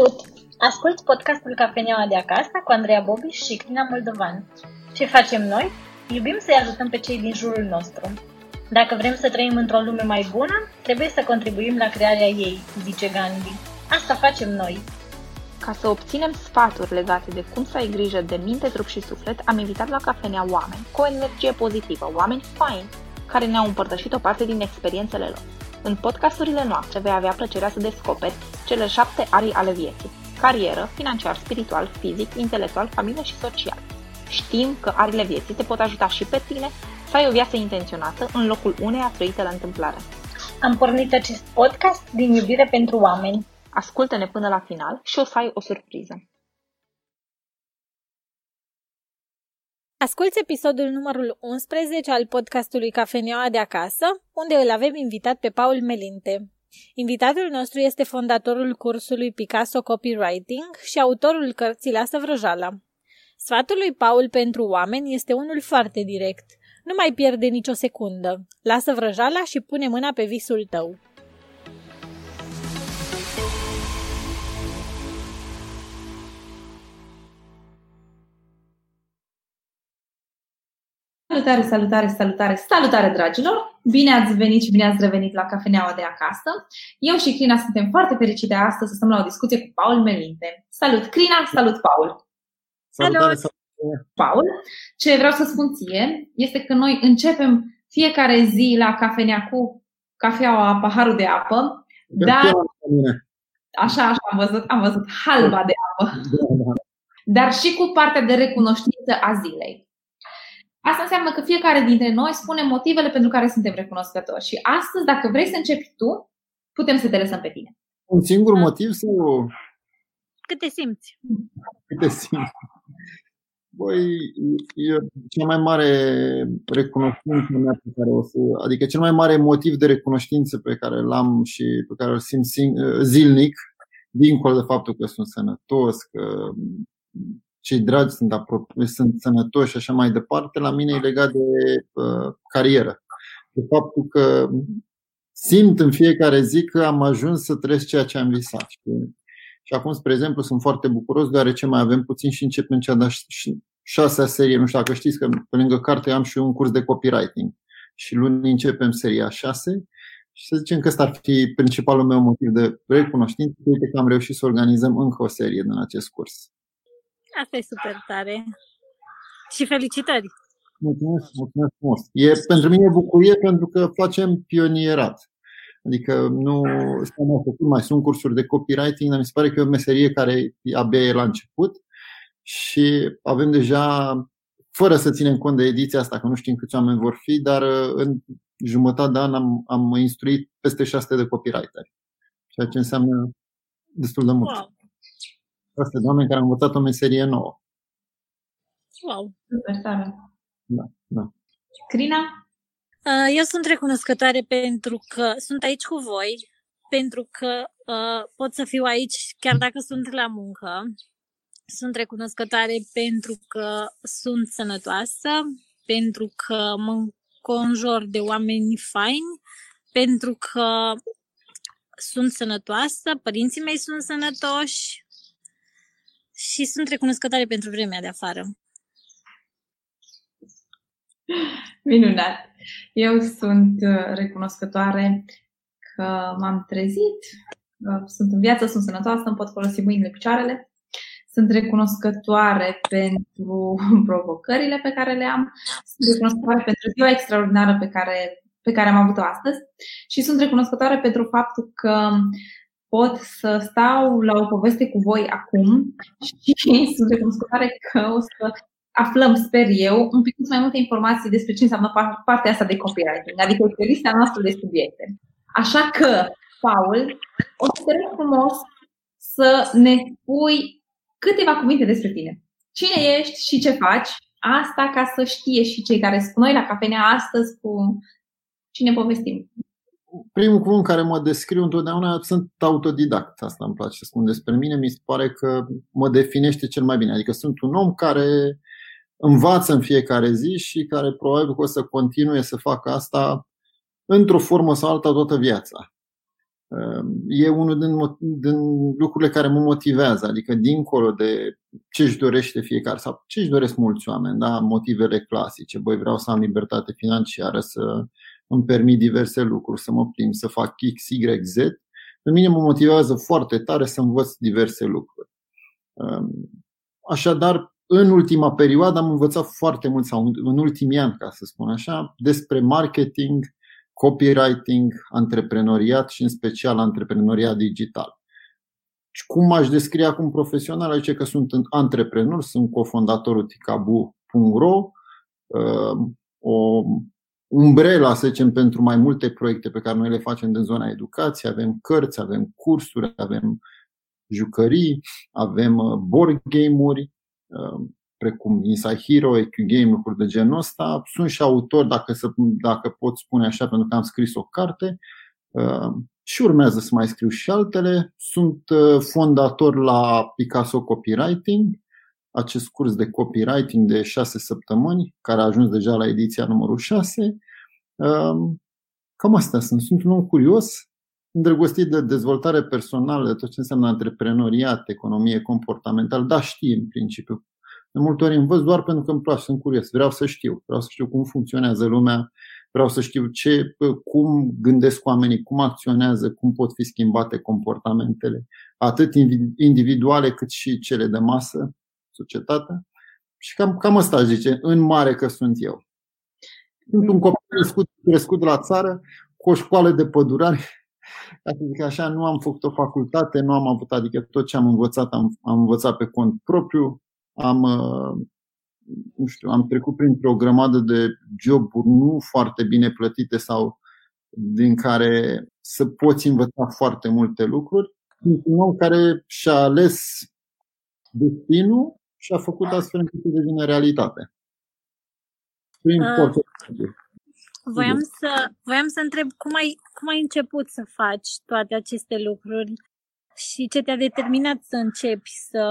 Salut! Ascult podcastul Cafeneaua de acasă cu Andreea Bobi și Crina Moldovan. Ce facem noi? Iubim să-i ajutăm pe cei din jurul nostru. Dacă vrem să trăim într-o lume mai bună, trebuie să contribuim la crearea ei, zice Gandhi. Asta facem noi. Ca să obținem sfaturi legate de cum să ai grijă de minte, trup și suflet, am invitat la cafenea oameni cu o energie pozitivă, oameni faini, care ne-au împărtășit o parte din experiențele lor. În podcasturile noastre vei avea plăcerea să descoperi cele șapte arii ale vieții. Carieră, financiar, spiritual, fizic, intelectual, familie și social. Știm că arile vieții te pot ajuta și pe tine să ai o viață intenționată în locul uneia trăite la întâmplare. Am pornit acest podcast din iubire pentru oameni. Ascultă-ne până la final și o să ai o surpriză. Asculți episodul numărul 11 al podcastului Cafeneaua de acasă, unde îl avem invitat pe Paul Melinte. Invitatul nostru este fondatorul cursului Picasso Copywriting și autorul cărții Lasă vrăjala. Sfatul lui Paul pentru oameni este unul foarte direct. Nu mai pierde nicio secundă. Lasă vrăjala și pune mâna pe visul tău. Salutare, salutare, salutare, salutare, dragilor! Bine ați venit și bine ați revenit la Cafeneaua de acasă. Eu și Crina suntem foarte fericite astăzi să stăm la o discuție cu Paul Melinte. Salut, Crina! Salut, Paul! Salutare, salutare! Paul, ce vreau să spun ție este că noi începem fiecare zi la cafenea cu cafeaua, paharul de apă, dar... Așa, așa, am văzut, am văzut halba de apă. Da, da. Dar și cu partea de recunoștință a zilei. Asta înseamnă că fiecare dintre noi spune motivele pentru care suntem recunoscători. Și astăzi, dacă vrei să începi tu, putem să te lăsăm pe tine. Un singur da. motiv sau... Cât te simți? Cât te simți? Băi, e cea mai mare recunoștință mea pe care o să, adică cel mai mare motiv de recunoștință pe care îl am și pe care îl simt zilnic, dincolo de faptul că sunt sănătos, că cei dragi sunt, apro- sunt sănătoși și așa mai departe, la mine e legat de uh, carieră. De faptul că simt în fiecare zi că am ajuns să trăiesc ceea ce am visat. Și acum, spre exemplu, sunt foarte bucuros deoarece mai avem puțin și începem cea de șasea serie. Nu știu dacă știți că pe lângă carte am și un curs de copywriting. Și luni începem seria 6 și să zicem că ăsta ar fi principalul meu motiv de recunoștință. Uite că am reușit să organizăm încă o serie din acest curs. Asta e super tare. Și felicitări! Mulțumesc, mulțumesc frumos. E, pentru mine e bucurie pentru că facem pionierat. Adică nu am făcut, mai sunt cursuri de copywriting, dar mi se pare că e o meserie care abia e la început și avem deja, fără să ținem cont de ediția asta, că nu știm câți oameni vor fi, dar în jumătate de an am, am instruit peste 600 de copywriteri, ceea ce înseamnă destul de mult. Wow asta de oameni care au învățat o meserie nouă. Wow! Super tare! Da, da. Crina? Uh, eu sunt recunoscătoare pentru că sunt aici cu voi, pentru că uh, pot să fiu aici chiar dacă sunt la muncă. Sunt recunoscătoare pentru că sunt sănătoasă, pentru că mă conjur de oameni faini, pentru că sunt sănătoasă, părinții mei sunt sănătoși, și sunt recunoscătoare pentru vremea de afară. Minunat! Eu sunt uh, recunoscătoare că m-am trezit, sunt în viață, sunt sănătoasă, îmi pot folosi mâinile, picioarele. Sunt recunoscătoare pentru provocările pe care le am. Sunt recunoscătoare pentru ziua extraordinară pe care, pe care am avut-o astăzi și sunt recunoscătoare pentru faptul că pot să stau la o poveste cu voi acum și sunt recunoscătoare că o să aflăm, sper eu, un pic mai multe informații despre ce înseamnă partea asta de copywriting, adică pe lista noastră de subiecte. Așa că, Paul, o să te rog frumos să ne spui câteva cuvinte despre tine. Cine ești și ce faci? Asta ca să știe și cei care sunt noi la cafenea astăzi cu cine povestim primul cuvânt care mă descriu întotdeauna sunt autodidact. Asta îmi place să spun despre mine. Mi se pare că mă definește cel mai bine. Adică sunt un om care învață în fiecare zi și care probabil că o să continue să facă asta într-o formă sau alta toată viața. E unul din, din lucrurile care mă motivează, adică dincolo de ce își dorește fiecare sau ce își doresc mulți oameni, da? motivele clasice. Băi, vreau să am libertate financiară, să îmi permit diverse lucruri, să mă plimb, să fac X, Y, Z. Pe mine mă motivează foarte tare să învăț diverse lucruri. Așadar, în ultima perioadă am învățat foarte mult, sau în ultimii ani, ca să spun așa, despre marketing, copywriting, antreprenoriat și în special antreprenoriat digital. Și cum aș descrie acum profesional? Aici că sunt antreprenor, sunt cofondatorul ticabu.ro, uh, o umbrela, să zicem, pentru mai multe proiecte pe care noi le facem din zona educației. Avem cărți, avem cursuri, avem jucării, avem uh, board game-uri, uh, precum Inside Hero, EQ Game, lucruri de genul ăsta. Sunt și autor, dacă, să, dacă pot spune așa, pentru că am scris o carte uh, și urmează să mai scriu și altele. Sunt fondator la Picasso Copywriting, acest curs de copywriting de șase săptămâni, care a ajuns deja la ediția numărul 6. Cam astea sunt. Sunt un om curios, îndrăgostit de dezvoltare personală, de tot ce înseamnă antreprenoriat, economie comportamentală, da, știi în principiu. De multe ori învăț doar pentru că îmi place, sunt curios, vreau să știu, vreau să știu cum funcționează lumea, vreau să știu ce, cum gândesc oamenii, cum acționează, cum pot fi schimbate comportamentele, atât individuale cât și cele de masă, societatea. Și cam, cam asta aș zice, în mare că sunt eu. Sunt un copil crescut, crescut la țară, cu o școală de pădurare, ca să zic așa, nu am făcut o facultate, nu am avut, adică tot ce am învățat, am, am învățat pe cont propriu, am, uh, nu știu, am trecut printr-o grămadă de joburi nu foarte bine plătite sau din care să poți învăța foarte multe lucruri. Sunt un om care și-a ales destinul și a făcut astfel încât să devină realitate. Prin uh, voiam, să, voiam să întreb cum ai, cum ai început să faci toate aceste lucruri și ce te-a determinat să începi să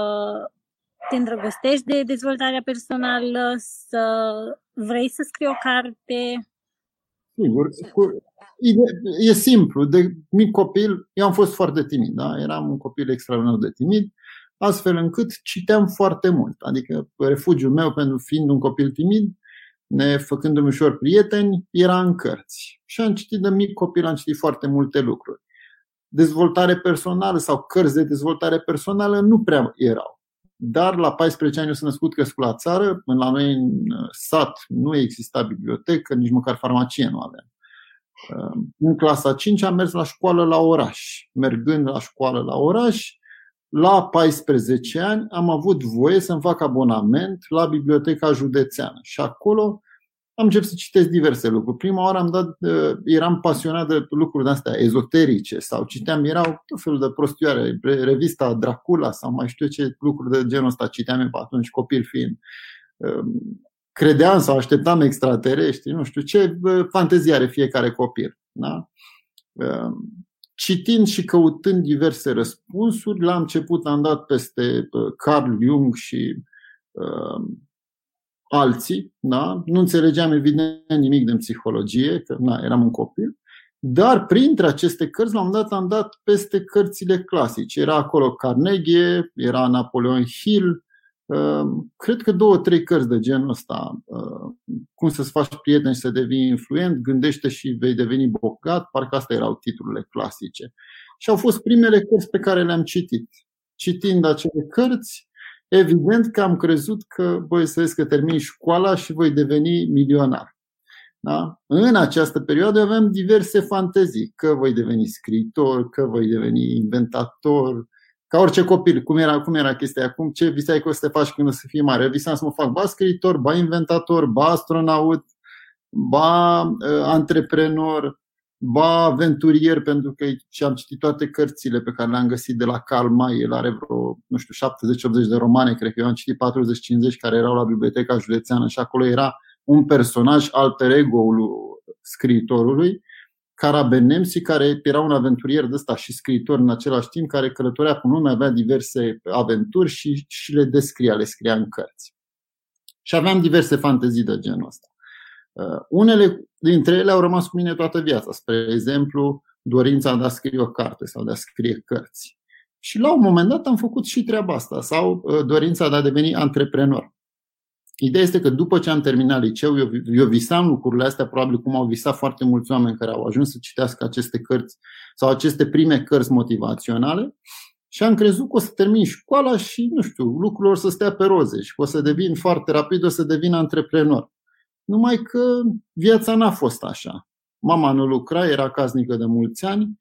te îndrăgostești de dezvoltarea personală, să vrei să scrii o carte? Sigur. E simplu. De mic copil, eu am fost foarte timid. Da? Eram un copil extraordinar de timid astfel încât citeam foarte mult. Adică refugiul meu, pentru fiind un copil timid, ne făcându-mi ușor prieteni, era în cărți. Și am citit de mic copil, am citit foarte multe lucruri. Dezvoltare personală sau cărți de dezvoltare personală nu prea erau. Dar la 14 ani eu sunt născut crescut la țară, la noi în sat nu exista bibliotecă, nici măcar farmacie nu aveam. În clasa 5 am mers la școală la oraș. Mergând la școală la oraș, la 14 ani am avut voie să-mi fac abonament la Biblioteca Județeană și acolo am început să citesc diverse lucruri. Prima oară am dat, uh, eram pasionat de lucruri de astea ezoterice sau citeam, erau tot felul de prostioare, revista Dracula sau mai știu ce lucruri de genul ăsta citeam eu atunci, copil fiind. Um, credeam sau așteptam extraterestri, nu știu ce fantezie are fiecare copil. Da? Um, citind și căutând diverse răspunsuri, la început am dat peste uh, Carl Jung și uh, alții, da? nu înțelegeam evident nimic din psihologie, că na, eram un copil, dar printre aceste cărți, la un dat am dat peste cărțile clasice. Era acolo Carnegie, era Napoleon Hill, Ehm, cred că două, trei cărți de genul ăsta, ehm, cum să-ți faci prieten și să devii influent, gândește și vei deveni bogat, parcă astea erau titlurile clasice. Și au fost primele cărți pe care le-am citit. Citind acele cărți, evident că am crezut că voi să vezi că termin școala și voi deveni milionar. Da? În această perioadă aveam diverse fantezii, că voi deveni scriitor, că voi deveni inventator, ca orice copil, cum era, cum era chestia acum, ce visai că o să te faci când o să fii mare? Visam să mă fac ba scriitor, ba inventator, ba astronaut, ba uh, antreprenor, ba aventurier, pentru că și am citit toate cărțile pe care le-am găsit de la Karl May. El are vreo, nu știu, 70-80 de romane, cred că eu am citit 40-50 care erau la Biblioteca Județeană și acolo era un personaj alter ego-ul scriitorului Cara Nemsi, care era un aventurier de ăsta și scriitor în același timp, care călătorea cu lume, avea diverse aventuri și, și le descria, le scria în cărți. Și aveam diverse fantezii de genul ăsta. Uh, unele dintre ele au rămas cu mine toată viața. Spre exemplu, dorința de a scrie o carte sau de a scrie cărți. Și la un moment dat am făcut și treaba asta, sau uh, dorința de a deveni antreprenor. Ideea este că după ce am terminat liceu, eu, eu visam lucrurile astea, probabil cum au visat foarte mulți oameni care au ajuns să citească aceste cărți sau aceste prime cărți motivaționale și am crezut că o să termin școala și, nu știu, lucrurile o să stea pe roze și că o să devin foarte rapid, o să devin antreprenor. Numai că viața n-a fost așa. Mama nu lucra, era casnică de mulți ani,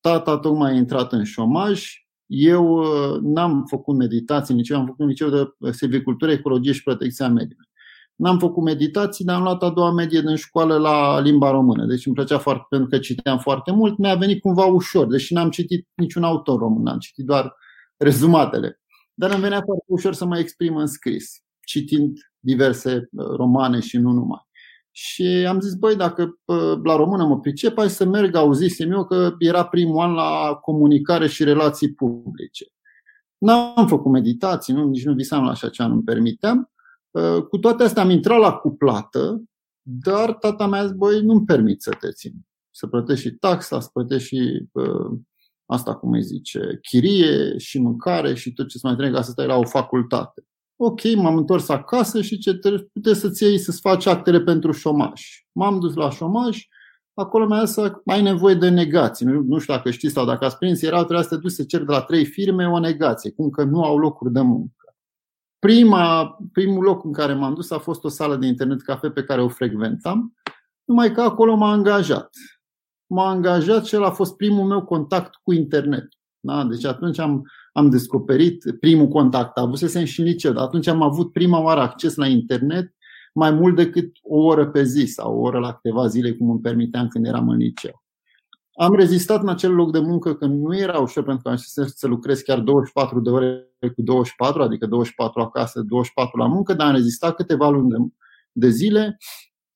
tata tocmai a intrat în șomaj, eu uh, n-am făcut meditații, nici eu am făcut liceu de uh, silvicultură, ecologie și protecția mediului. N-am făcut meditații, dar am luat a doua medie din școală la limba română. Deci îmi plăcea foarte, pentru că citeam foarte mult, mi-a venit cumva ușor, deși n-am citit niciun autor român, am citit doar rezumatele. Dar îmi venea foarte ușor să mă exprim în scris, citind diverse uh, romane și nu numai. Și am zis, băi, dacă la română mă pricep, hai să merg, auzisem eu că era primul an la comunicare și relații publice. N-am făcut meditații, nu, nici nu visam la așa ceva, nu-mi permiteam. Cu toate astea am intrat la cuplată, dar tata mea a zis, băi, nu-mi permit să te țin. Să plătești și taxa, să plătești și asta, cum îi zice, chirie și mâncare și tot ce să mai trebuie ca să stai la o facultate ok, m-am întors acasă și ce puteți să-ți iei să-ți faci actele pentru șomaj. M-am dus la șomaj, acolo mi-a zis să ai nevoie de negații. Nu, nu știu dacă știți sau dacă ați prins, erau trebuia să te duci să cer de la trei firme o negație, cum că nu au locuri de muncă. Prima, primul loc în care m-am dus a fost o sală de internet cafe pe care o frecventam, numai că acolo m-a angajat. M-a angajat și el a fost primul meu contact cu internet. Da? Deci atunci am, am descoperit primul contact. Avusesem și în liceu, dar atunci am avut prima oară acces la internet mai mult decât o oră pe zi sau o oră la câteva zile, cum îmi permiteam când eram în liceu. Am rezistat în acel loc de muncă că nu era ușor pentru că am să lucrez chiar 24 de ore cu 24, adică 24 acasă, 24 la muncă, dar am rezistat câteva luni de, de zile.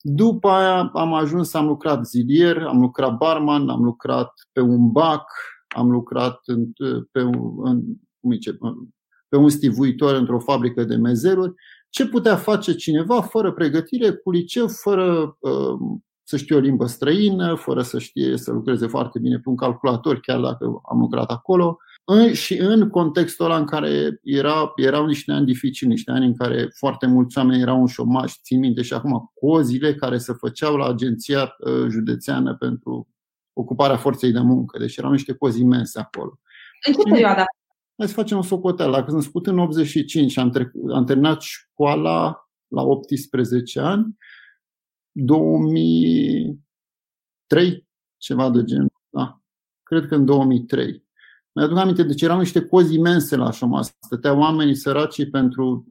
După aia am ajuns, am lucrat zilier, am lucrat barman, am lucrat pe un bac, am lucrat în, pe, în, cum zice, pe un stivuitor într-o fabrică de mezeruri. Ce putea face cineva fără pregătire, cu liceu, fără uh, să știe o limbă străină, fără să știe să lucreze foarte bine pe un calculator, chiar dacă am lucrat acolo. În, și în contextul ăla în care era, erau niște ani dificili, niște ani în care foarte mulți oameni erau în șomaș, țin minte și acum cozile care se făceau la agenția uh, județeană pentru ocuparea forței de muncă. Deci erau niște cozi imense acolo. În ce perioadă? Hai să facem o socoteală. Dacă sunt născut în 85 și am, trecut, am terminat școala la 18 ani, 2003, ceva de genul. Da. Cred că în 2003. Mi-aduc aminte, deci erau niște cozi imense la șomas. Stăteau oamenii săraci pentru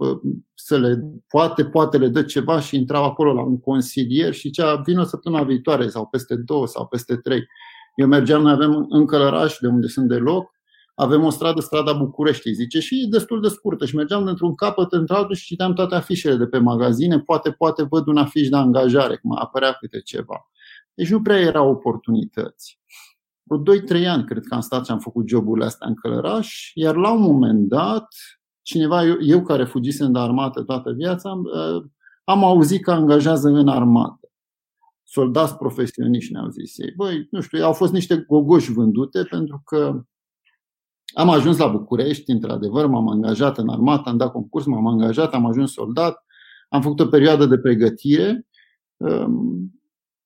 să le, poate, poate le dă ceva și intrau acolo la un consilier și cea vină săptămâna viitoare sau peste două sau peste trei. Eu mergeam, noi avem în Călăraș, de unde sunt deloc, avem o stradă, strada București, zice, și e destul de scurtă. Și mergeam dintr-un capăt într-altul și citeam toate afișele de pe magazine, poate, poate văd un afiș de angajare, cum apărea câte ceva. Deci nu prea erau oportunități vreo 2-3 ani cred că am stat și am făcut joburile astea în Călăraș, iar la un moment dat, cineva, eu, eu care fugisem de armată toată viața, am, uh, am auzit că angajează în armată. Soldați profesioniști ne-au zis ei. Băi, nu știu, au fost niște gogoși vândute pentru că am ajuns la București, într-adevăr, m-am angajat în armată, am dat concurs, m-am angajat, am ajuns soldat, am făcut o perioadă de pregătire um,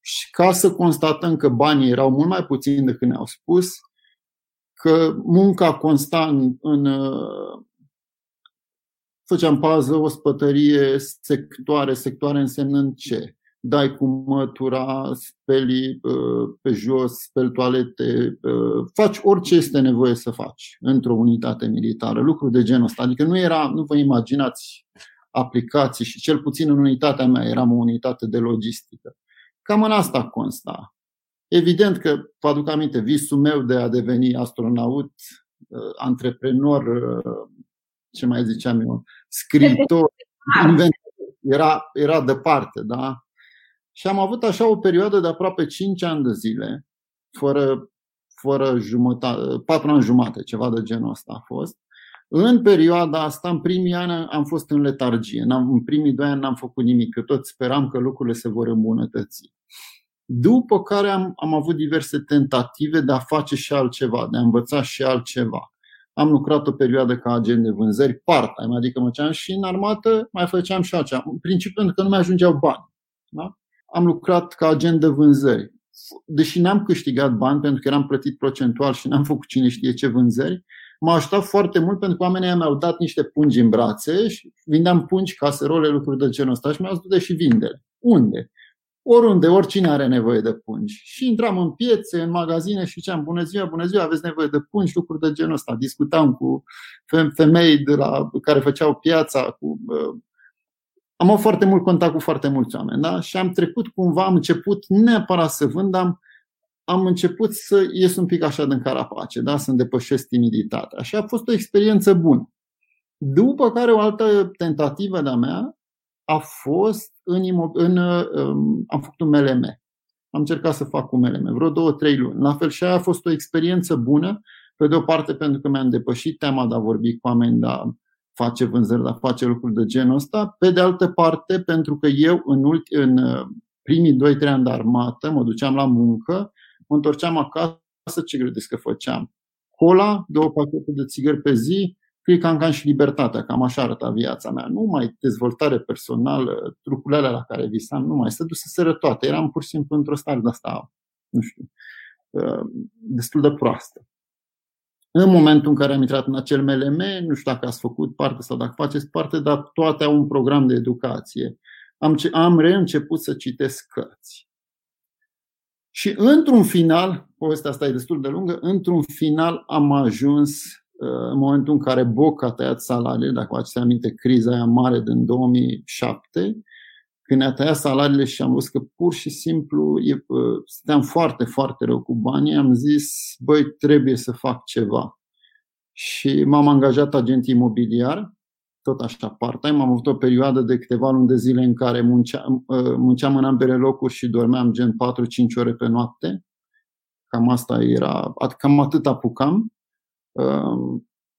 și ca să constatăm că banii erau mult mai puțini decât ne-au spus, că munca consta în, în uh, făceam pază, ospătărie, sectoare, sectoare însemnând ce? Dai cu mătura, speli uh, pe jos, speli toalete, uh, faci orice este nevoie să faci într-o unitate militară, lucruri de genul ăsta. Adică nu era, nu vă imaginați aplicații și cel puțin în unitatea mea eram o unitate de logistică. Cam în asta consta. Evident că, vă aduc aminte, visul meu de a deveni astronaut, uh, antreprenor, uh, ce mai ziceam eu, scriitor, inventor, era, era departe, da? Și am avut așa o perioadă de aproape 5 ani de zile, fără, fără jumătate, 4 ani jumate, ceva de genul ăsta a fost. În perioada asta, în primii ani, am fost în letargie. În primii doi ani n-am făcut nimic, că tot speram că lucrurile se vor îmbunătăți. După care am, am avut diverse tentative de a face și altceva, de a învăța și altceva. Am lucrat o perioadă ca agent de vânzări part-time, adică mă și în armată, mai făceam și altceva. În principiu pentru că nu mai ajungeau bani. Da? Am lucrat ca agent de vânzări. Deși n-am câștigat bani pentru că eram plătit procentual și n-am făcut cine știe ce vânzări, m-a ajutat foarte mult pentru că oamenii mi-au dat niște pungi în brațe și vindeam pungi, caserole, lucruri de genul ăsta și mi-au zis, și vinde. Unde? Oriunde, oricine are nevoie de pungi. Și intram în piețe, în magazine și ziceam, bună ziua, bună ziua, aveți nevoie de pungi, lucruri de genul ăsta. Discutam cu femei de la, care făceau piața, cu am avut foarte mult contact cu foarte mulți oameni da? și am trecut cumva, am început neapărat să vând, am, am început să ies un pic așa din carapace, da? să depășesc timiditatea. Și a fost o experiență bună. După care o altă tentativă de-a mea a fost în, în um, am făcut un MLM. Am încercat să fac un MLM, vreo două, trei luni. La fel și aia a fost o experiență bună, pe de o parte pentru că mi-am depășit teama de a vorbi cu oameni, de a face vânzări, de a face lucruri de genul ăsta. Pe de altă parte, pentru că eu în, ulti, în uh, primii 2-3 ani de armată mă duceam la muncă, mă întorceam acasă, ce credeți că făceam? Cola, două pachete de țigări pe zi, Click Can și libertatea, cam așa arăta viața mea. Nu mai dezvoltare personală, trucurile alea la care visam, nu mai se dusese toate. Eram pur și simplu într-o stare de asta, nu știu, uh, destul de proastă. În momentul în care am intrat în acel MLM, nu știu dacă ați făcut parte sau dacă faceți parte, dar toate au un program de educație. Am, am reînceput să citesc cărți. Și într-un final, povestea asta e destul de lungă, într-un final am ajuns uh, în momentul în care Boc a tăiat salariile, dacă vă ați aminte criza aia mare din 2007, când ne-a tăiat salariile și am văzut că pur și simplu e, stăteam foarte, foarte rău cu banii, am zis, băi, trebuie să fac ceva. Și m-am angajat agent imobiliar, tot așa part-time. Am avut o perioadă de câteva luni de zile în care munceam, munceam în ambele locuri și dormeam gen 4-5 ore pe noapte. Cam asta era, cam atât apucam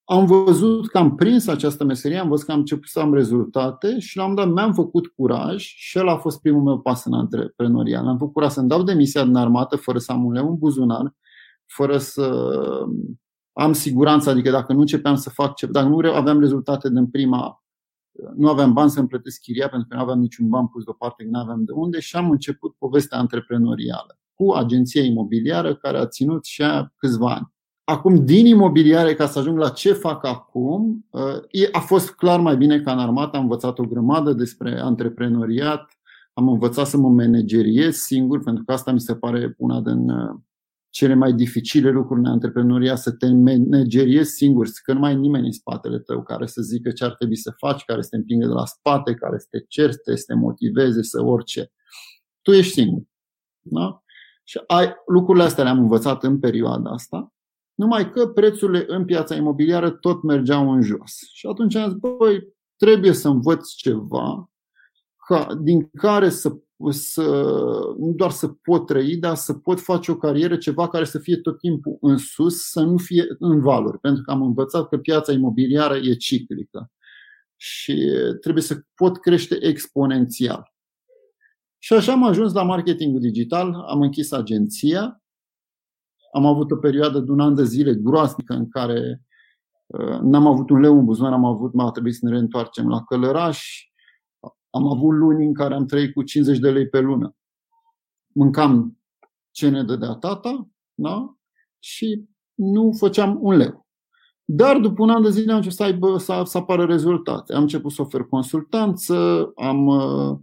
am văzut că am prins această meserie, am văzut că am început să am rezultate și la un dat mi-am făcut curaj și el a fost primul meu pas în antreprenorial. Am făcut curaj să-mi dau demisia din armată fără să am un leu în buzunar, fără să am siguranță, adică dacă nu începeam să fac ceva, dacă nu aveam rezultate din prima, nu aveam bani să-mi plătesc chiria pentru că nu aveam niciun ban pus deoparte, că nu aveam de unde și am început povestea antreprenorială cu agenția imobiliară care a ținut și aia câțiva ani. Acum, din imobiliare, ca să ajung la ce fac acum, uh, a fost clar mai bine ca în armată. Am învățat o grămadă despre antreprenoriat, am învățat să mă manageriez singur, pentru că asta mi se pare una din uh, cele mai dificile lucruri în antreprenoria, să te manageriezi singur, că nu mai e nimeni în spatele tău care să zică ce ar trebui să faci, care să te împingă de la spate, care să te certe, să te motiveze, să orice. Tu ești singur. Da? Și ai, lucrurile astea le-am învățat în perioada asta numai că prețurile în piața imobiliară tot mergeau în jos. Și atunci am zis, băi, trebuie să învăț ceva ca, din care să, să, nu doar să pot trăi, dar să pot face o carieră, ceva care să fie tot timpul în sus, să nu fie în valuri. Pentru că am învățat că piața imobiliară e ciclică și trebuie să pot crește exponențial. Și așa am ajuns la marketingul digital, am închis agenția am avut o perioadă de un an de zile groasnică în care uh, n-am avut un leu în buzunar, am avut, m-a trebuit să ne reîntoarcem la Călăraș. Am avut luni în care am trăit cu 50 de lei pe lună. Mâncam ce ne dădea tata da? și nu făceam un leu. Dar după un an de zile am început să, aibă, să, să apară rezultate. Am început să ofer consultanță, am uh,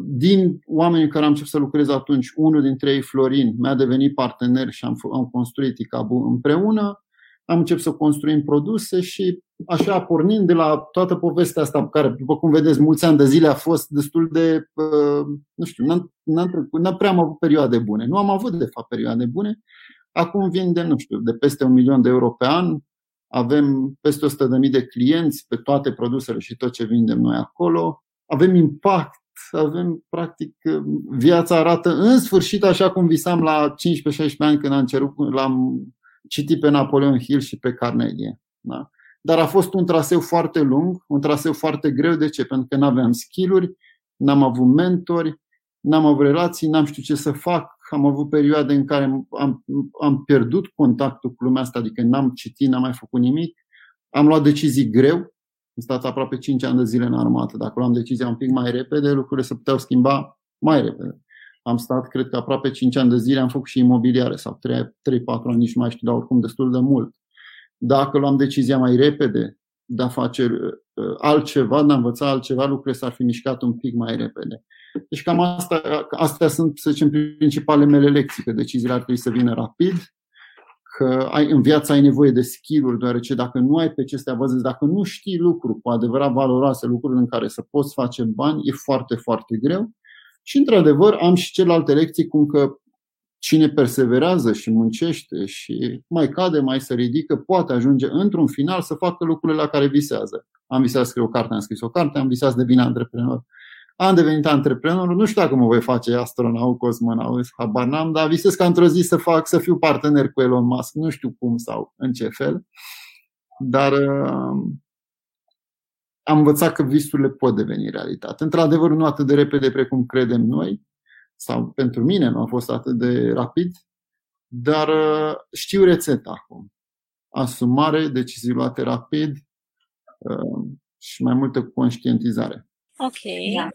din oamenii care am început să lucrez atunci, unul dintre ei, Florin, mi-a devenit partener și am, am construit ICABU împreună. Am început să construim produse și așa, pornind de la toată povestea asta, care, după cum vedeți, mulți ani de zile a fost destul de, nu știu, n-am, n-am, n-am prea am avut perioade bune. Nu am avut, de fapt, perioade bune. Acum vinde, nu știu, de peste un milion de euro pe an, avem peste 100.000 de clienți pe toate produsele și tot ce vindem noi acolo. Avem impact avem, practic, viața arată în sfârșit așa cum visam la 15-16 ani când am cerut, l-am citit pe Napoleon Hill și pe Carnegie. Da? Dar a fost un traseu foarte lung, un traseu foarte greu. De ce? Pentru că nu aveam skill-uri, n-am avut mentori, n-am avut relații, n-am știut ce să fac, am avut perioade în care am, am pierdut contactul cu lumea asta, adică n-am citit, n-am mai făcut nimic. Am luat decizii greu, am stat aproape 5 ani de zile în armată. Dacă luam decizia un pic mai repede, lucrurile se puteau schimba mai repede. Am stat, cred că aproape 5 ani de zile, am făcut și imobiliare sau 3-4 ani, nici nu mai știu, dar oricum destul de mult. Dacă luam decizia mai repede de a face uh, altceva, de a învăța altceva, lucrurile s-ar fi mișcat un pic mai repede. Deci cam asta, astea sunt, să zicem, principalele mele lecții, că deciziile ar trebui să vină rapid, că ai, în viață ai nevoie de skill-uri, deoarece dacă nu ai pe ce să te bazezi, dacă nu știi lucruri cu adevărat valoroase, lucruri în care să poți face bani, e foarte, foarte greu. Și, într-adevăr, am și celelalte lecții, cum că cine perseverează și muncește și mai cade, mai se ridică, poate ajunge într-un final să facă lucrurile la care visează. Am visat să scriu o carte, am scris o carte, am visat să devin antreprenor. Am devenit antreprenor, nu știu dacă mă voi face astronaut, cosmonaut, habar n-am, dar visez că într-o zi să fac, să fiu partener cu Elon Musk, nu știu cum sau în ce fel, dar uh, am învățat că visurile pot deveni realitate. Într-adevăr, nu atât de repede precum credem noi, sau pentru mine nu a fost atât de rapid, dar uh, știu rețeta acum. Asumare, decizii luate rapid uh, și mai multă conștientizare. Ok. Da.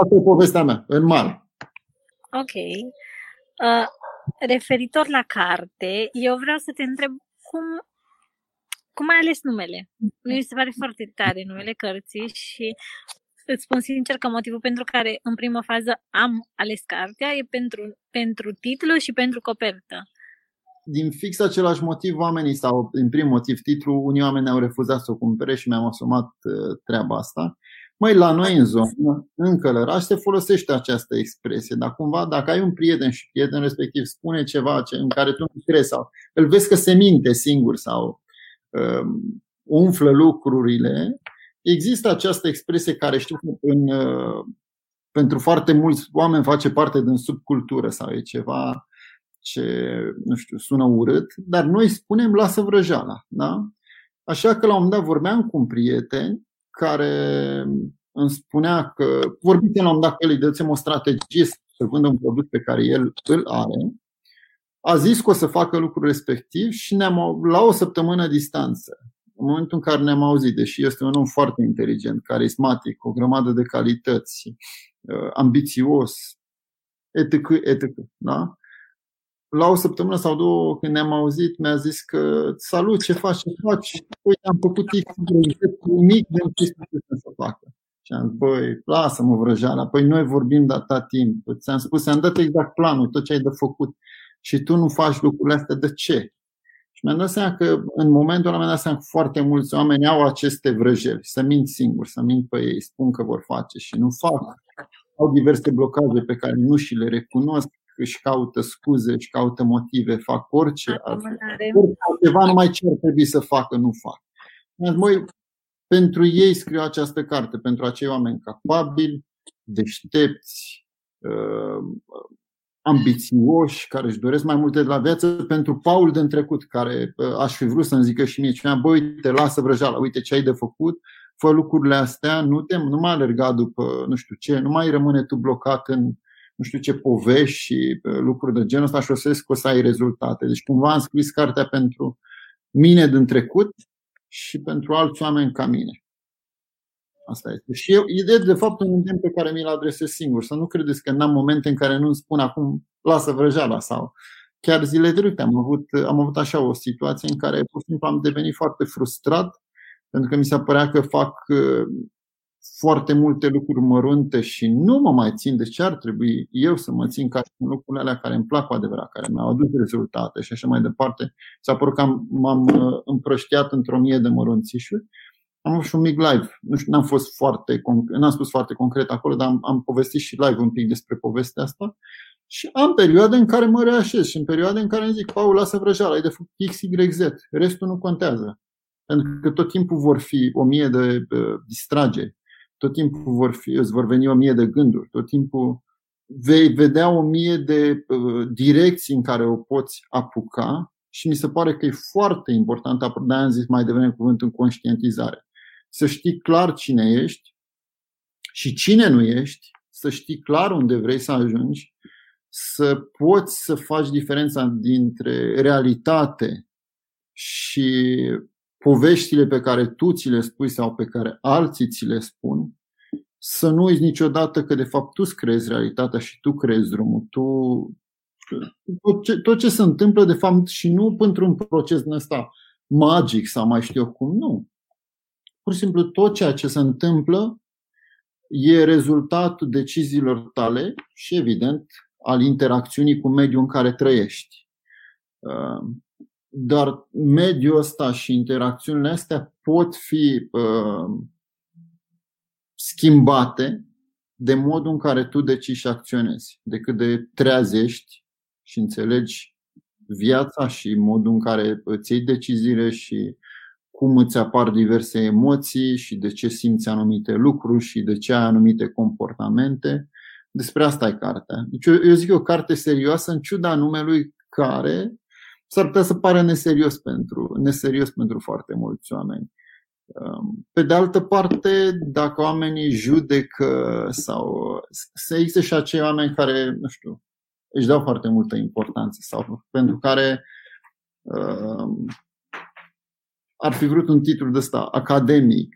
Asta e povestea mea, în mare. Ok. Uh, referitor la carte, eu vreau să te întreb cum, cum ai ales numele? Mi se pare foarte tare numele cărții și îți spun sincer că motivul pentru care în prima fază am ales cartea e pentru, pentru titlu și pentru copertă. Din fix același motiv, oamenii, sau în prim motiv titlu, unii oameni au refuzat să o cumpere și mi-am asumat uh, treaba asta. Mai la noi în zonă, în Călăraș, se folosește această expresie. Dar cumva, dacă ai un prieten și prieten respectiv spune ceva în care tu nu crezi sau îl vezi că se minte singur sau um, umflă lucrurile, există această expresie care știu că în, uh, pentru foarte mulți oameni face parte din subcultură sau e ceva ce, nu știu, sună urât, dar noi spunem lasă vrăjeala. Da? Așa că la un moment dat vorbeam cu un prieten care îmi spunea că, vorbiți la un dat că el îi dățem o strategie să vândă un produs pe care el îl are, a zis că o să facă lucrul respectiv și ne-am, la o săptămână distanță, în momentul în care ne-am auzit, deși este un om foarte inteligent, carismatic, o grămadă de calități, uh, ambițios, etc., etc., da? la o săptămână sau două, când ne-am auzit, mi-a zis că salut, ce faci, ce faci? Uite, am făcut nimic de ce să facă. Și am zis, băi, lasă-mă vrăjeala, păi noi vorbim de atâta timp. Ți-am spus, ți-am dat exact planul, tot ce ai de făcut. Și tu nu faci lucrurile astea, de ce? Și mi-am dat seama că în momentul ăla mi-am dat seama că foarte mulți oameni au aceste vrăjeli, să mint singuri, să mint pe ei, spun că vor face și nu fac. Au diverse blocaje pe care nu și le recunosc își caută scuze, își caută motive, fac orice altceva, numai ce ar trebui să facă, nu fac. Măi, pentru ei scriu această carte, pentru acei oameni capabili, deștepți, uh, ambițioși, care își doresc mai multe de la viață, pentru Paul din trecut, care uh, aș fi vrut să-mi zică și mie cineva, băi, uite, lasă vrăjeala, uite ce ai de făcut, fă lucrurile astea, nu te, nu mai alerga după nu știu ce, nu mai rămâne tu blocat în nu știu ce povești și lucruri de genul ăsta și o să că o să ai rezultate. Deci cumva am scris cartea pentru mine din trecut și pentru alți oameni ca mine. Asta este. Și eu, e de fapt un îndemn pe care mi-l adresez singur. Să nu credeți că n-am momente în care nu-mi spun acum lasă vrăjeala sau chiar zile trecute am avut, am avut așa o situație în care pur și simplu am devenit foarte frustrat pentru că mi se părea că fac foarte multe lucruri mărunte și nu mă mai țin de ce ar trebui eu să mă țin ca și lucrurile alea care îmi plac cu adevărat, care mi-au adus rezultate și așa mai departe. S-a părut că m-am uh, împrăștiat într-o mie de mărunțișuri. Am avut și un mic live. Nu știu, n-am fost foarte, n-am spus foarte concret acolo, dar am, am povestit și live un pic despre povestea asta. Și am perioade în care mă reașez și în perioade în care îmi zic, Paul, lasă vrăjeala, ai de făcut X, Y, Z. Restul nu contează. Pentru că tot timpul vor fi o mie de uh, distrageri tot timpul vor fi, îți vor veni o mie de gânduri, tot timpul vei vedea o mie de uh, direcții în care o poți apuca și mi se pare că e foarte important, de am zis mai devreme cuvântul conștientizare. Să știi clar cine ești și cine nu ești, să știi clar unde vrei să ajungi, să poți să faci diferența dintre realitate și poveștile pe care tu ți le spui sau pe care alții ți le spun, să nu uiți niciodată că de fapt tu îți creezi realitatea și tu creezi drumul. Tu, tot, ce, tot ce se întâmplă de fapt și nu pentru un proces din ăsta magic sau mai știu eu cum, nu. Pur și simplu tot ceea ce se întâmplă e rezultatul deciziilor tale și evident al interacțiunii cu mediul în care trăiești. Uh, dar mediul ăsta și interacțiunile astea pot fi uh, schimbate de modul în care tu decizi și acționezi, decât de treazești și înțelegi viața și modul în care îți iei deciziile și cum îți apar diverse emoții și de ce simți anumite lucruri și de ce ai anumite comportamente. Despre asta e cartea. Deci eu, eu zic o carte serioasă în ciuda numelui care s-ar putea să pară neserios pentru, neserios pentru foarte mulți oameni. Um, pe de altă parte, dacă oamenii judecă sau să existe și acei oameni care, nu știu, își dau foarte multă importanță sau pentru care uh, ar fi vrut un titlu de ăsta academic.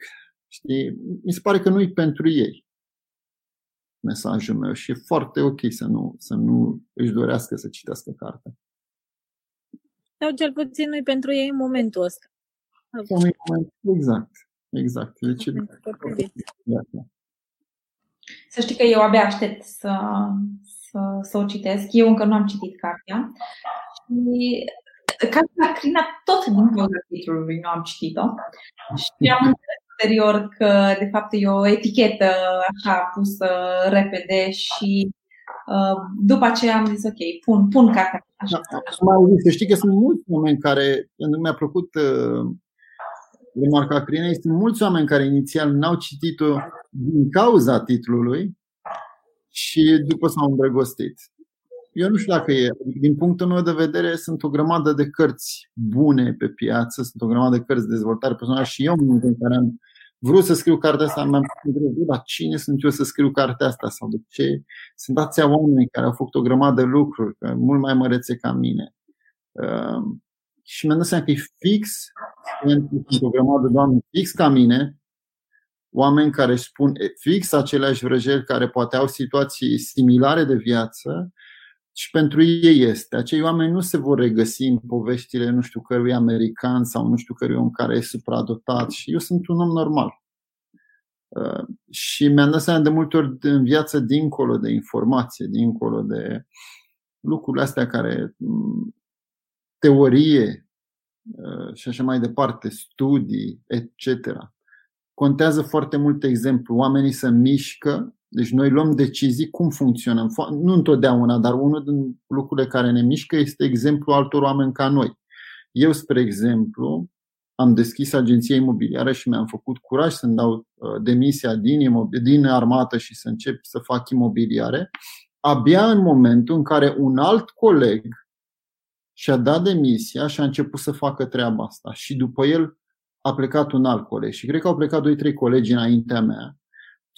Știi? Mi se pare că nu e pentru ei mesajul meu și e foarte ok să nu, să nu își dorească să citească cartea. Sau cel puțin nu pentru ei în momentul ăsta. Exact. Exact. Deci, să știi că eu abia aștept să, să, să o citesc. Eu încă nu am citit cartea. Și cartea Crina tot din cauza titlului nu am citit-o. Și am înțeles ulterior că de fapt e o etichetă așa pusă repede și Uh, după aceea am zis, ok, pun, pun cartea. Așa. Da, mai să știi că sunt mulți oameni care, pentru mi-a plăcut uh, remarca Crinei, sunt mulți oameni care inițial n-au citit-o din cauza titlului și după s-au îndrăgostit. Eu nu știu dacă e. Din punctul meu de vedere, sunt o grămadă de cărți bune pe piață, sunt o grămadă de cărți de dezvoltare personală și eu în care am vrut să scriu cartea asta, mi-am întrebat, dar cine sunt eu să scriu cartea asta sau de ce? Sunt ația oameni care au făcut o grămadă de lucruri, mult mai mărețe ca mine. Uh, și mi-am dat seama că e fix pentru o grămadă de oameni fix ca mine, oameni care își spun fix aceleași vrăjeli, care poate au situații similare de viață și pentru ei este. Acei oameni nu se vor regăsi în poveștile nu știu cărui american sau nu știu cărui om care e supradotat și eu sunt un om normal. Uh, și mi-am dat seama de multe ori în viață dincolo de informație, dincolo de lucrurile astea care mm, teorie uh, și așa mai departe, studii, etc. Contează foarte mult exemplu. Oamenii se mișcă deci noi luăm decizii cum funcționăm. Nu întotdeauna, dar unul din lucrurile care ne mișcă este exemplu altor oameni ca noi. Eu, spre exemplu, am deschis agenția imobiliară și mi-am făcut curaj să-mi dau uh, demisia din, imobil- din armată și să încep să fac imobiliare, abia în momentul în care un alt coleg și-a dat demisia și a început să facă treaba asta. Și după el a plecat un alt coleg. Și cred că au plecat doi, trei colegi înaintea mea.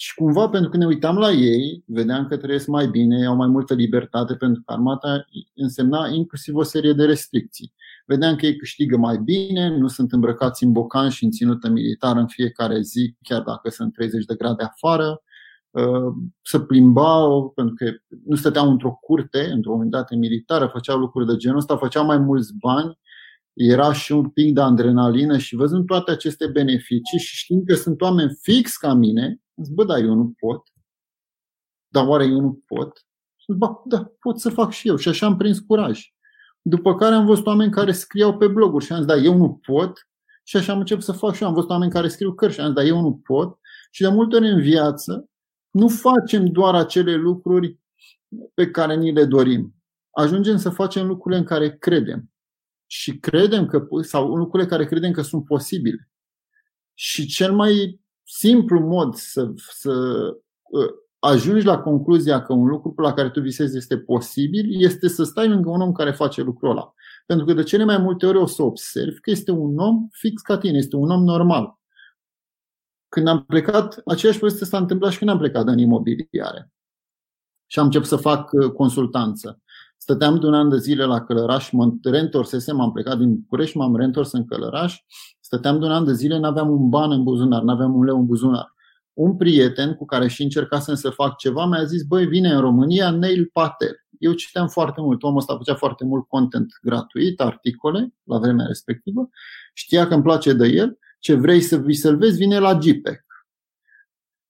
Și cumva, pentru că ne uitam la ei, vedeam că trăiesc mai bine, au mai multă libertate, pentru că armata însemna inclusiv o serie de restricții. Vedeam că ei câștigă mai bine, nu sunt îmbrăcați în bocan și în ținută militară în fiecare zi, chiar dacă sunt 30 de grade afară, uh, să plimbau, pentru că nu stăteau într-o curte, într-o unitate militară, făceau lucruri de genul ăsta, făceau mai mulți bani, era și un pic de adrenalină și văzând toate aceste beneficii și știind că sunt oameni fix ca mine, Zic, bă, da, eu nu pot. Dar oare eu nu pot? Și bă, da, pot să fac și eu. Și așa am prins curaj. După care am văzut oameni care scriau pe bloguri și am zis, da, eu nu pot. Și așa am început să fac și eu. Am văzut oameni care scriu cărți și am zis, da, eu nu pot. Și de multe ori în viață nu facem doar acele lucruri pe care ni le dorim. Ajungem să facem lucrurile în care credem. Și credem că, sau lucrurile care credem că sunt posibile. Și cel mai simplu mod să, să uh, ajungi la concluzia că un lucru la care tu visezi este posibil este să stai lângă un om care face lucrul ăla. Pentru că de cele mai multe ori o să observi că este un om fix ca tine, este un om normal. Când am plecat, aceeași poveste s-a întâmplat și când am plecat în imobiliare. și am început să fac uh, consultanță. Stăteam de un an de zile la Călăraș, mă reîntorsesem, am plecat din București, m-am reîntors în Călăraș, stăteam de un an de zile, nu aveam un ban în buzunar, nu aveam un leu în buzunar. Un prieten cu care și încercasem să fac ceva mi-a zis, băi, vine în România Neil Patel. Eu citeam foarte mult, omul ăsta făcea foarte mult content gratuit, articole la vremea respectivă, știa că îmi place de el, ce vrei să vi să vezi, vine la GPEC.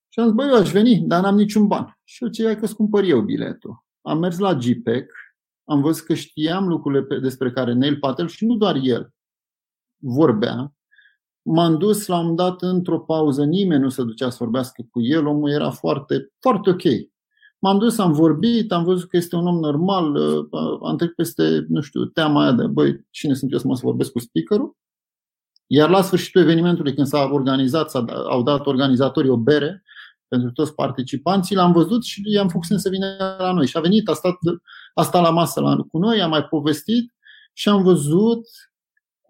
Și am zis, băi, eu aș veni, dar n-am niciun ban. Și eu ce ai că cumpăr eu biletul. Am mers la GPEC, am văzut că știam lucrurile despre care Neil Patel și nu doar el vorbea. M-am dus la un dat într-o pauză, nimeni nu se ducea să vorbească cu el, omul era foarte, foarte ok. M-am dus, am vorbit, am văzut că este un om normal, uh, am trecut peste, nu știu, teama aia de, băi, cine sunt eu să mă să vorbesc cu speakerul? Iar la sfârșitul evenimentului, când s-a organizat, s-a, au dat organizatorii o bere, pentru toți participanții, l-am văzut și i-am făcut să vină la noi. Și a venit, a stat, a stat la masă la, cu noi, a mai povestit și am văzut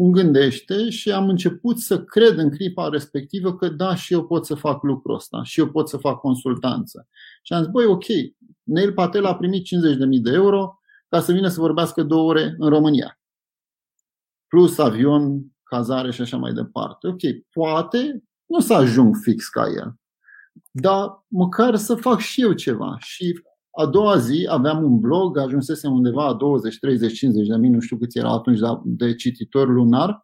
cum gândește și am început să cred în clipa respectivă că da, și eu pot să fac lucrul ăsta, și eu pot să fac consultanță. Și am zis, băi, ok, Neil Patel a primit 50.000 de euro ca să vină să vorbească două ore în România. Plus avion, cazare și așa mai departe. Ok, poate nu să ajung fix ca el dar măcar să fac și eu ceva. Și a doua zi aveam un blog, ajunsesem undeva a 20, 30, 50 de mii, nu știu câți erau atunci de cititor lunar,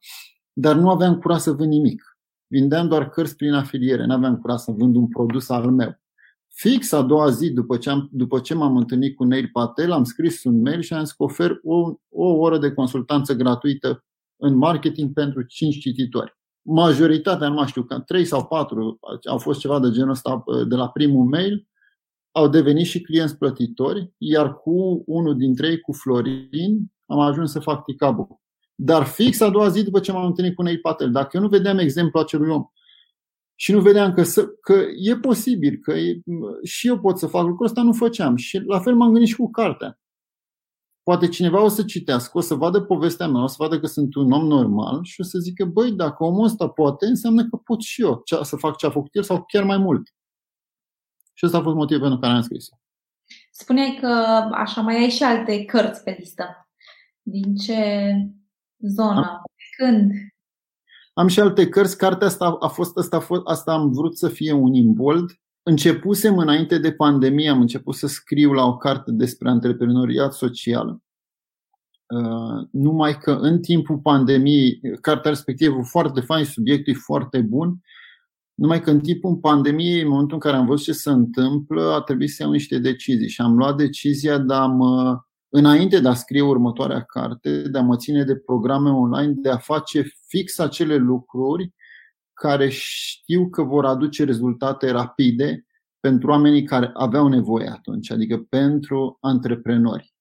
dar nu aveam curaj să vând nimic. Vindeam doar cărți prin afiliere, nu aveam curaj să vând un produs al meu. Fix a doua zi, după ce, am, după ce m-am întâlnit cu Neil Patel, am scris un mail și am zis că ofer o, o oră de consultanță gratuită în marketing pentru 5 cititori majoritatea, nu mai știu, că trei sau patru au fost ceva de genul ăsta de la primul mail, au devenit și clienți plătitori, iar cu unul dintre ei, cu Florin, am ajuns să fac ticabu. Dar fix a doua zi după ce m-am întâlnit cu Nei Patel, dacă eu nu vedeam exemplu acelui om și nu vedeam că, să, că e posibil, că e, și eu pot să fac lucrul ăsta, nu făceam. Și la fel m-am gândit și cu cartea poate cineva o să citească, o să vadă povestea mea, o să vadă că sunt un om normal și o să zică, băi, dacă omul ăsta poate, înseamnă că pot și eu să fac ce a făcut el sau chiar mai mult. Și ăsta a fost motivul pentru care am scris Spuneai că așa mai ai și alte cărți pe listă. Din ce zonă? Am, Când? Am și alte cărți. Cartea asta a fost, asta, a fost, asta am vrut să fie un imbold. Începusem înainte de pandemie, am început să scriu la o carte despre antreprenoriat social. Uh, numai că în timpul pandemiei, cartea respectivă foarte fain, subiectul e foarte bun, numai că în timpul pandemiei, în momentul în care am văzut ce se întâmplă, a trebuit să iau niște decizii și am luat decizia de a mă, înainte de a scrie următoarea carte, de a mă ține de programe online, de a face fix acele lucruri care știu că vor aduce rezultate rapide pentru oamenii care aveau nevoie atunci, adică pentru antreprenori.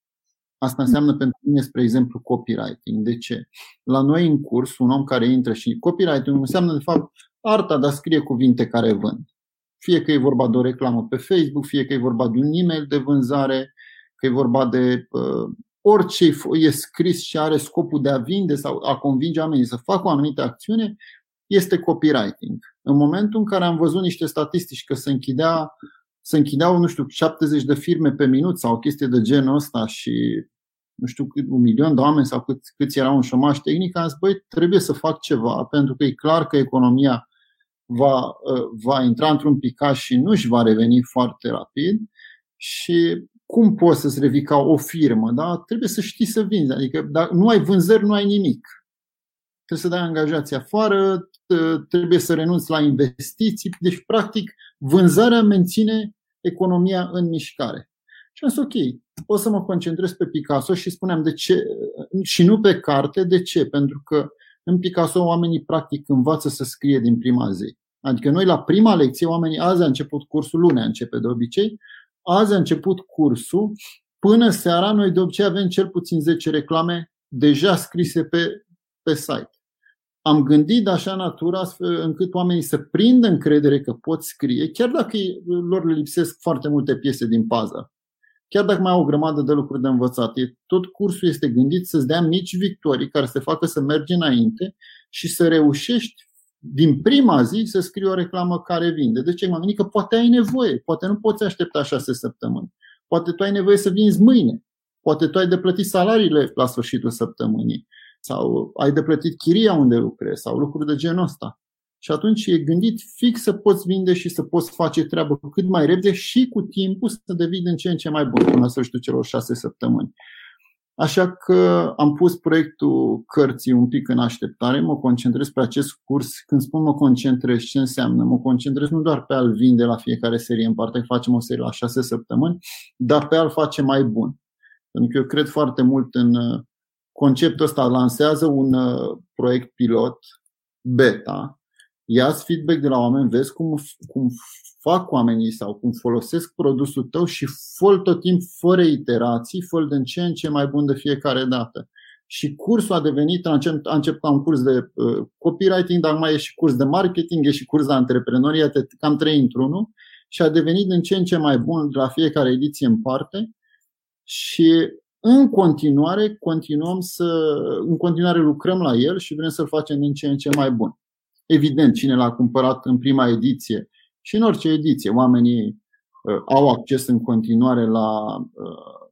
Asta înseamnă pentru mine, spre exemplu, copywriting. De ce? La noi în curs, un om care intră și copywriting înseamnă, de fapt, arta de a scrie cuvinte care vând. Fie că e vorba de o reclamă pe Facebook, fie că e vorba de un e-mail de vânzare, că e vorba de uh, orice e scris și are scopul de a vinde sau a convinge oamenii să facă o anumită acțiune, este copywriting. În momentul în care am văzut niște statistici că se închidea se închideau, nu știu, 70 de firme pe minut sau o chestie de genul ăsta și nu știu cât, un milion de oameni sau cât, câți erau în șomaș tehnic, am zis, băi, trebuie să fac ceva, pentru că e clar că economia va, ă, va intra într-un picaș și nu își va reveni foarte rapid și cum poți să-ți revii ca o firmă, da? Trebuie să știi să vinzi, adică dacă nu ai vânzări, nu ai nimic trebuie să dai angajații afară, trebuie să renunți la investiții. Deci, practic, vânzarea menține economia în mișcare. Și am zis, ok, o să mă concentrez pe Picasso și spuneam de ce, și nu pe carte, de ce? Pentru că în Picasso oamenii practic învață să scrie din prima zi. Adică noi la prima lecție, oamenii, azi a început cursul, lunea începe de obicei, azi a început cursul, până seara noi de obicei avem cel puțin 10 reclame deja scrise pe, pe site am gândit de așa natură astfel încât oamenii să prindă încredere că pot scrie, chiar dacă lor le lipsesc foarte multe piese din pază. Chiar dacă mai au o grămadă de lucruri de învățat, tot cursul este gândit să-ți dea mici victorii care să te facă să mergi înainte și să reușești din prima zi să scrii o reclamă care vinde. De ce? M-am gândit că poate ai nevoie, poate nu poți aștepta șase săptămâni. Poate tu ai nevoie să vinzi mâine. Poate tu ai de plătit salariile la sfârșitul săptămânii sau ai de plătit chiria unde lucrezi sau lucruri de genul ăsta. Și atunci e gândit fix să poți vinde și să poți face treabă cât mai repede și cu timpul să devii din ce în ce mai bun până la sfârșitul celor șase săptămâni. Așa că am pus proiectul cărții un pic în așteptare, mă concentrez pe acest curs. Când spun mă concentrez, ce înseamnă? Mă concentrez nu doar pe a-l vinde la fiecare serie în parte, facem o serie la șase săptămâni, dar pe a-l face mai bun. Pentru că eu cred foarte mult în uh, conceptul ăsta. Lansează un uh, proiect pilot, beta, ia feedback de la oameni, vezi cum, cum fac oamenii sau cum folosesc produsul tău și fă tot timp fără iterații, fă de în ce în ce mai bun de fiecare dată. Și cursul a devenit, a început, a început un curs de uh, copywriting, dar mai e și curs de marketing, e și curs de antreprenoriat, cam trei într-unul și a devenit din ce în ce mai bun la fiecare ediție în parte și în continuare continuăm să, în continuare lucrăm la el și vrem să-l facem din ce în ce mai bun. Evident, cine l-a cumpărat în prima ediție și în orice ediție, oamenii uh, au acces în continuare la uh,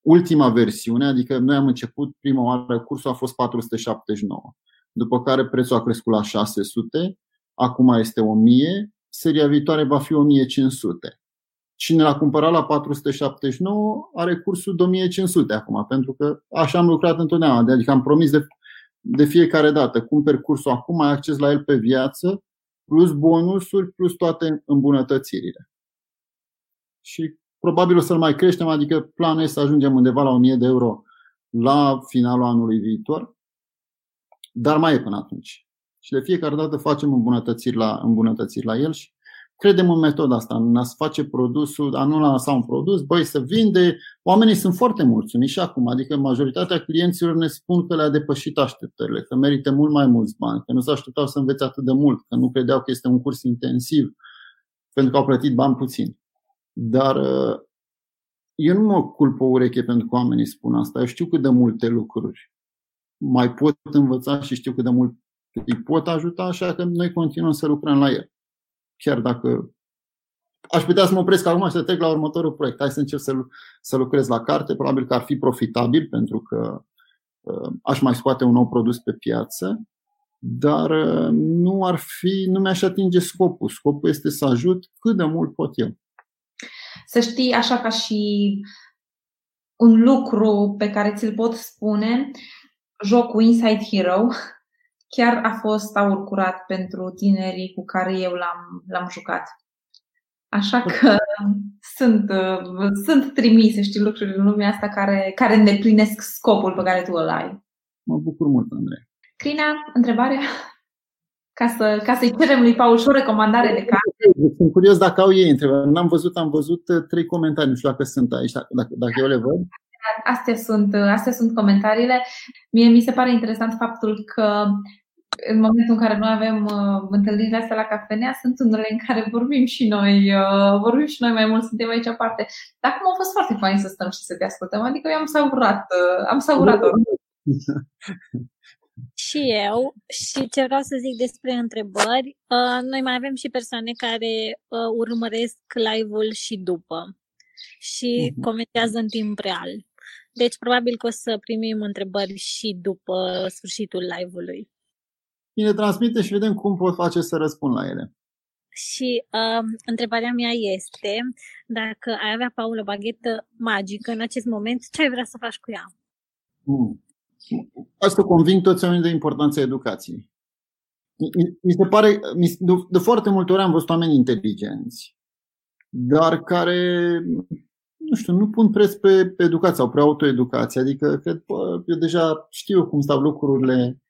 ultima versiune, adică noi am început prima oară, cursul a fost 479, după care prețul a crescut la 600, acum este 1000, seria viitoare va fi 1500. Cine l-a cumpărat la 479 are cursul de 1500 acum, pentru că așa am lucrat întotdeauna. Adică am promis de, de fiecare dată, cumperi cursul acum, ai acces la el pe viață, plus bonusuri, plus toate îmbunătățirile. Și probabil o să-l mai creștem, adică planul este să ajungem undeva la 1000 de euro la finalul anului viitor, dar mai e până atunci. Și de fiecare dată facem îmbunătățiri la, îmbunătățiri la el și Credem în metoda asta, în a-ți face produsul, a nu lăsa un produs, băi, să vinde. Oamenii sunt foarte mulțumiți și acum, adică majoritatea clienților ne spun că le-a depășit așteptările, că merită mult mai mulți bani, că nu s-au așteptat să învețe atât de mult, că nu credeau că este un curs intensiv, pentru că au plătit bani puțin. Dar uh, eu nu mă culp o ureche pentru că oamenii spun asta. Eu știu cât de multe lucruri mai pot învăța și știu cât de mult îi pot ajuta, așa că noi continuăm să lucrăm la el chiar dacă aș putea să mă opresc acum și să trec la următorul proiect. Hai să încerc să, să lucrez la carte. Probabil că ar fi profitabil pentru că uh, aș mai scoate un nou produs pe piață, dar uh, nu ar fi, nu mi-aș atinge scopul. Scopul este să ajut cât de mult pot eu. Să știi, așa ca și un lucru pe care ți-l pot spune, jocul Inside Hero chiar a fost aur curat pentru tinerii cu care eu l-am, l-am jucat. Așa că sunt, sunt trimise, știi, lucruri în lumea asta care, care îndeplinesc scopul pe care tu îl ai. Mă bucur mult, Andrei. Crina, întrebarea? Ca, să, ca să-i cerem lui Paul și o recomandare de carte. Sunt curios dacă au ei întrebări. N-am văzut, am văzut uh, trei comentarii, nu știu dacă sunt aici, dacă, dacă eu le văd. Astea sunt, astea sunt comentariile. Mie mi se pare interesant faptul că în momentul în care noi avem uh, întâlnirile astea la cafenea, sunt unele în care vorbim și noi, uh, vorbim și noi mai mult, suntem aici aparte. Dar acum a fost foarte fain să stăm și să te ascultăm, adică eu am savurat, uh, am savurat-o. Și eu. Și ce vreau să zic despre întrebări, uh, noi mai avem și persoane care uh, urmăresc live-ul și după și uh-huh. comentează în timp real. Deci probabil că o să primim întrebări și după sfârșitul live-ului. Bine, transmite și vedem cum pot face să răspund la ele. Și uh, întrebarea mea este, dacă ai avea, Paul, o baghetă magică în acest moment, ce ai vrea să faci cu ea? Mm. Asta conving toți oamenii de importanța educației. Mi se pare, de foarte multe ori am văzut oameni inteligenți, dar care, nu știu, nu pun preț pe, pe educație sau pe autoeducație. Adică, cred, bă, eu deja știu cum stau lucrurile,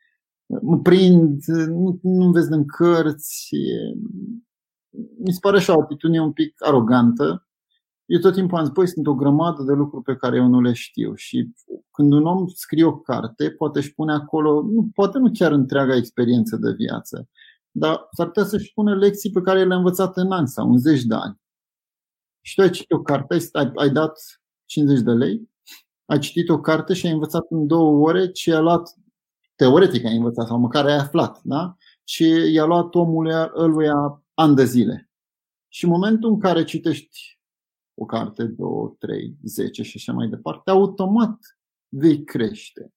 mă prind, nu, nu vezi în cărți. Mi se pare așa o atitudine un pic arogantă. Eu tot timpul am zis, băi, sunt o grămadă de lucruri pe care eu nu le știu și când un om scrie o carte, poate își pune acolo, nu, poate nu chiar întreaga experiență de viață, dar s-ar putea să-și pune lecții pe care le-a învățat în ani sau în zeci de ani. Și tu ai citit o carte, ai, ai dat 50 de lei, ai citit o carte și ai învățat în două ore ce a luat teoretic ai învățat sau măcar ai aflat, da? și i-a luat omul ăluia ani de zile. Și în momentul în care citești o carte, două, trei, zece și așa mai departe, automat vei crește.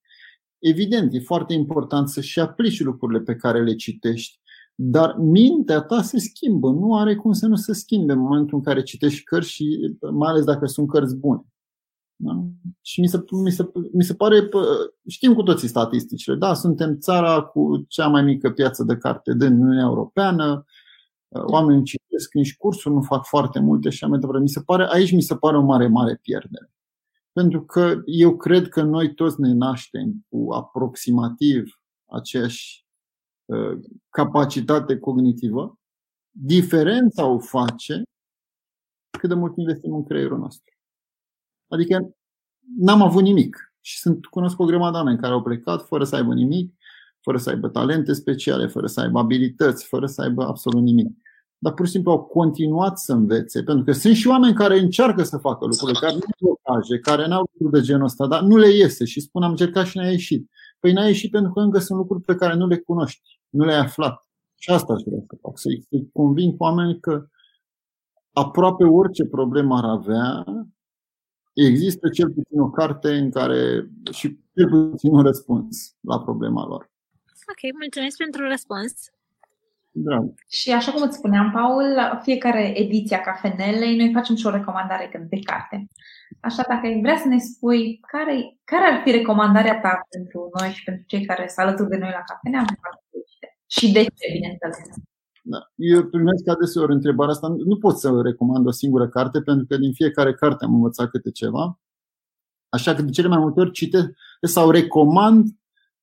Evident, e foarte important să și aplici lucrurile pe care le citești, dar mintea ta se schimbă, nu are cum să nu se schimbe în momentul în care citești cărți și mai ales dacă sunt cărți bune. Da? Și mi se, mi, se, mi se pare, știm cu toții statisticile, da, suntem țara cu cea mai mică piață de carte din Uniunea Europeană, oamenii citesc nici cursuri, nu fac foarte multe și am Mi se pare, aici mi se pare o mare, mare pierdere. Pentru că eu cred că noi toți ne naștem cu aproximativ aceeași uh, capacitate cognitivă. Diferența o face cât de mult investim în creierul nostru. Adică n-am avut nimic. Și sunt cunosc o grămadă oameni care au plecat fără să aibă nimic, fără să aibă talente speciale, fără să aibă abilități, fără să aibă absolut nimic dar pur și simplu au continuat să învețe. Pentru că sunt și oameni care încearcă să facă lucrurile, care nu au blocaje, care nu au lucruri de genul ăsta, dar nu le iese și spun am încercat și n-a ieșit. Păi n-a ieșit pentru că încă sunt lucruri pe care nu le cunoști, nu le-ai aflat. Și asta aș vrea să fac, să-i conving cu oamenii că aproape orice problemă ar avea, există cel puțin o carte în care și cel puțin un răspuns la problema lor. Ok, mulțumesc pentru răspuns. Da. Și așa cum îți spuneam, Paul, fiecare ediție a cafenelei, noi facem și o recomandare când de carte. Așa, dacă ai vrea să ne spui care, care ar fi recomandarea ta pentru noi și pentru cei care sunt alături de noi la cafenea, și de ce, bineînțeles. Da. Eu primesc adeseori întrebarea asta. Nu pot să recomand o singură carte, pentru că din fiecare carte am învățat câte ceva. Așa că de cele mai multe ori citesc sau recomand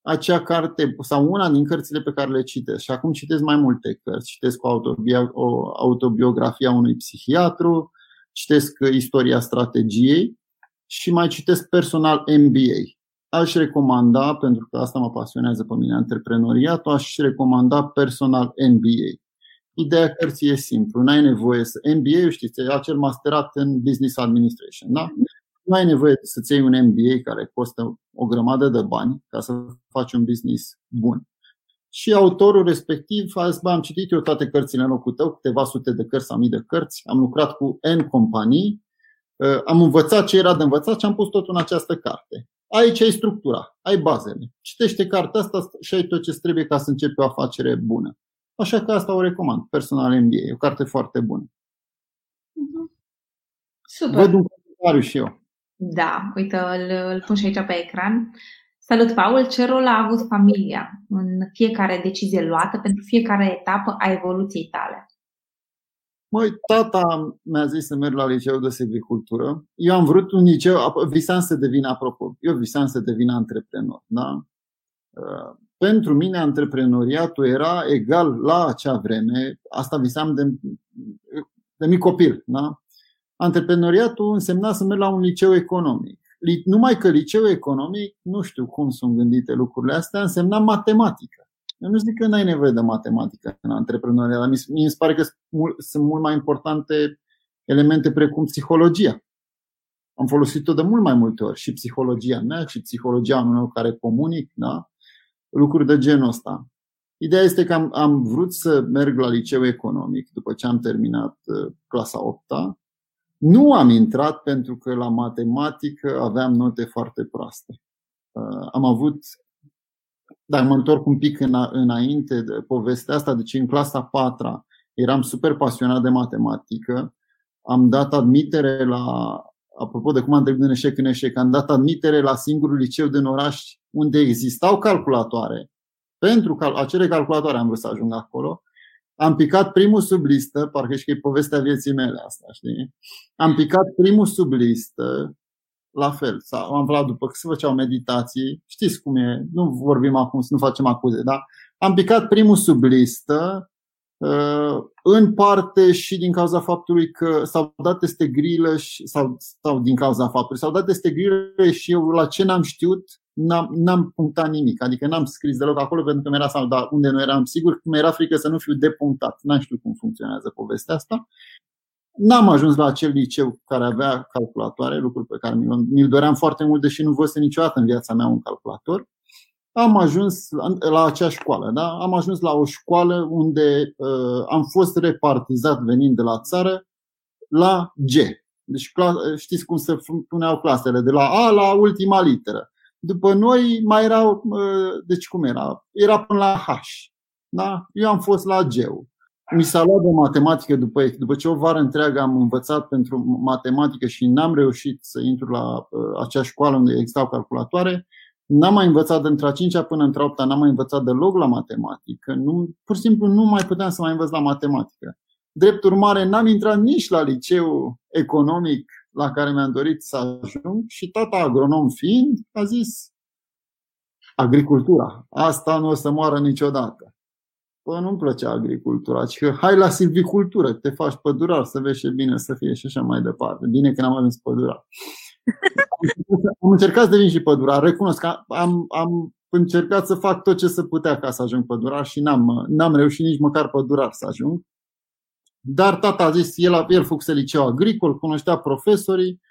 acea carte sau una din cărțile pe care le citesc. Și acum citesc mai multe cărți. Citesc o, autobio- o autobiografie a unui psihiatru, citesc istoria strategiei și mai citesc personal MBA. Aș recomanda, pentru că asta mă pasionează pe mine, antreprenoriatul, aș recomanda personal MBA. Ideea cărții e simplu, n-ai nevoie să... MBA, știți, e acel masterat în Business Administration, da? Nu ai nevoie să-ți iei un MBA care costă o grămadă de bani ca să faci un business bun. Și autorul respectiv a zis, bă, am citit eu toate cărțile în locul tău, câteva sute de cărți sau mii de cărți, am lucrat cu N companii, uh, am învățat ce era de învățat și am pus totul în această carte. Aici ai structura, ai bazele. Citește cartea asta și ai tot ce trebuie ca să începi o afacere bună. Așa că asta o recomand, personal MBA, e o carte foarte bună. Mhm. Super. Văd un comentariu și eu. Da, uite, îl, îl pun și aici pe ecran. Salut, Paul! Ce rol a avut familia în fiecare decizie luată pentru fiecare etapă a evoluției tale? Măi, tata mi-a zis să merg la liceu de agricultură. Eu am vrut un liceu, visam să devin, apropo, eu visam să devin antreprenor. Da? Uh, pentru mine antreprenoriatul era egal la acea vreme, asta visam de, de mic copil. Da? antreprenoriatul însemna să merg la un liceu economic. Numai că liceu economic, nu știu cum sunt gândite lucrurile astea, însemna matematică. Eu nu zic că n-ai nevoie de matematică în antreprenoriat, dar mi se pare că sunt mult mai importante elemente precum psihologia. Am folosit-o de mult mai multe ori, și psihologia mea, și psihologia oamenilor care comunic, da? Lucruri de genul ăsta. Ideea este că am, am vrut să merg la liceu economic după ce am terminat uh, clasa 8 -a, nu am intrat pentru că la matematică aveam note foarte proaste. Uh, am avut, dar mă întorc un pic înainte de povestea asta, deci în clasa 4 eram super pasionat de matematică, am dat admitere la, apropo de cum am trecut din eșec în eșec, am dat admitere la singurul liceu din oraș unde existau calculatoare. Pentru acele calculatoare am vrut să ajung acolo am picat primul sub listă, parcă și că e povestea vieții mele asta, știi? Am picat primul sub listă, la fel, sau am aflat după că se făceau meditații, știți cum e, nu vorbim acum, să nu facem acuze, da? Am picat primul sub listă, uh, în parte și din cauza faptului că s-au dat teste grilă și, sau, sau din cauza faptului, s-au dat teste grilă și eu la ce n-am știut n-am, n-am punctat nimic, adică n-am scris deloc acolo pentru că mi-era sau da, unde nu eram sigur, mi-era frică să nu fiu depunctat. N-am știut cum funcționează povestea asta. N-am ajuns la acel liceu care avea calculatoare, lucruri pe care mi-l doream foarte mult, deși nu văzusem niciodată în viața mea un calculator. Am ajuns la, la acea școală, da? Am ajuns la o școală unde uh, am fost repartizat venind de la țară la G, Deci știți cum se puneau clasele, de la A la ultima literă. După noi mai erau, deci cum era? Era până la H. Da? Eu am fost la Geu. Mi s-a luat de matematică după, după ce o vară întreagă am învățat pentru matematică și n-am reușit să intru la uh, acea școală unde existau calculatoare. N-am mai învățat de între a 5 până între a 8 n-am mai învățat deloc la matematică. Nu, pur și simplu nu mai puteam să mai învăț la matematică. Drept urmare, n-am intrat nici la liceu economic la care mi-am dorit să ajung și tata agronom fiind a zis agricultura, asta nu o să moară niciodată. Păi nu-mi plăcea agricultura, ci că hai la silvicultură, te faci pădurar să vezi ce bine să fie și așa mai departe. Bine că n-am ajuns pădurar. Am încercat să devin și pădurar, recunosc că am, am încercat să fac tot ce se putea ca să ajung pădurar și n-am, n-am reușit nici măcar pădurar să ajung. Dar tata a zis, el, el făcuse liceu agricol, cunoștea profesorii,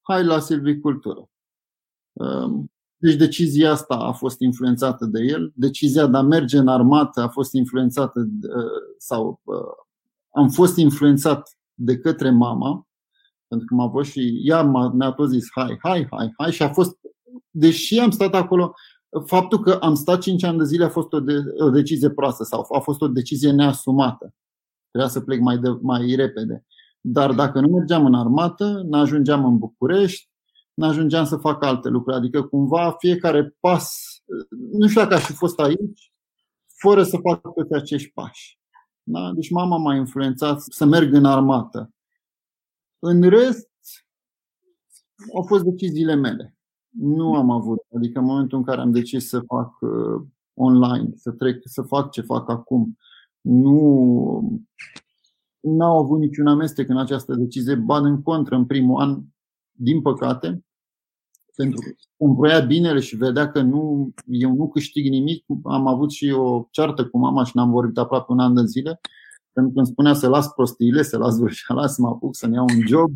hai la silvicultură. Ehm, deci decizia asta a fost influențată de el. Decizia de a merge în armată a fost influențată sau am fost influențat de către mama, pentru că m-a fost și ea mi-a tot zis hai, hai, hai, hai și a fost, deși am stat acolo, faptul că am stat 5 ani de zile a fost o, de, o decizie proastă sau a fost o decizie neasumată. Trebuia să plec mai, de, mai repede. Dar dacă nu mergeam în armată, nu ajungeam în București, nu ajungeam să fac alte lucruri. Adică cumva fiecare pas, nu știu dacă aș fi fost aici, fără să fac toți acești pași. Da? Deci mama m-a influențat să merg în armată. În rest, au fost deciziile mele. Nu am avut. Adică în momentul în care am decis să fac uh, online, să trec, să fac ce fac acum, nu au avut niciun amestec în această decizie, ba în contră, în primul an, din păcate, pentru că îmi voia binele și vedea că nu, eu nu câștig nimic. Am avut și o ceartă cu mama și n-am vorbit aproape un an de zile, pentru că îmi spunea să las prostiile, să las vrășala, să mă apuc să-mi iau un job,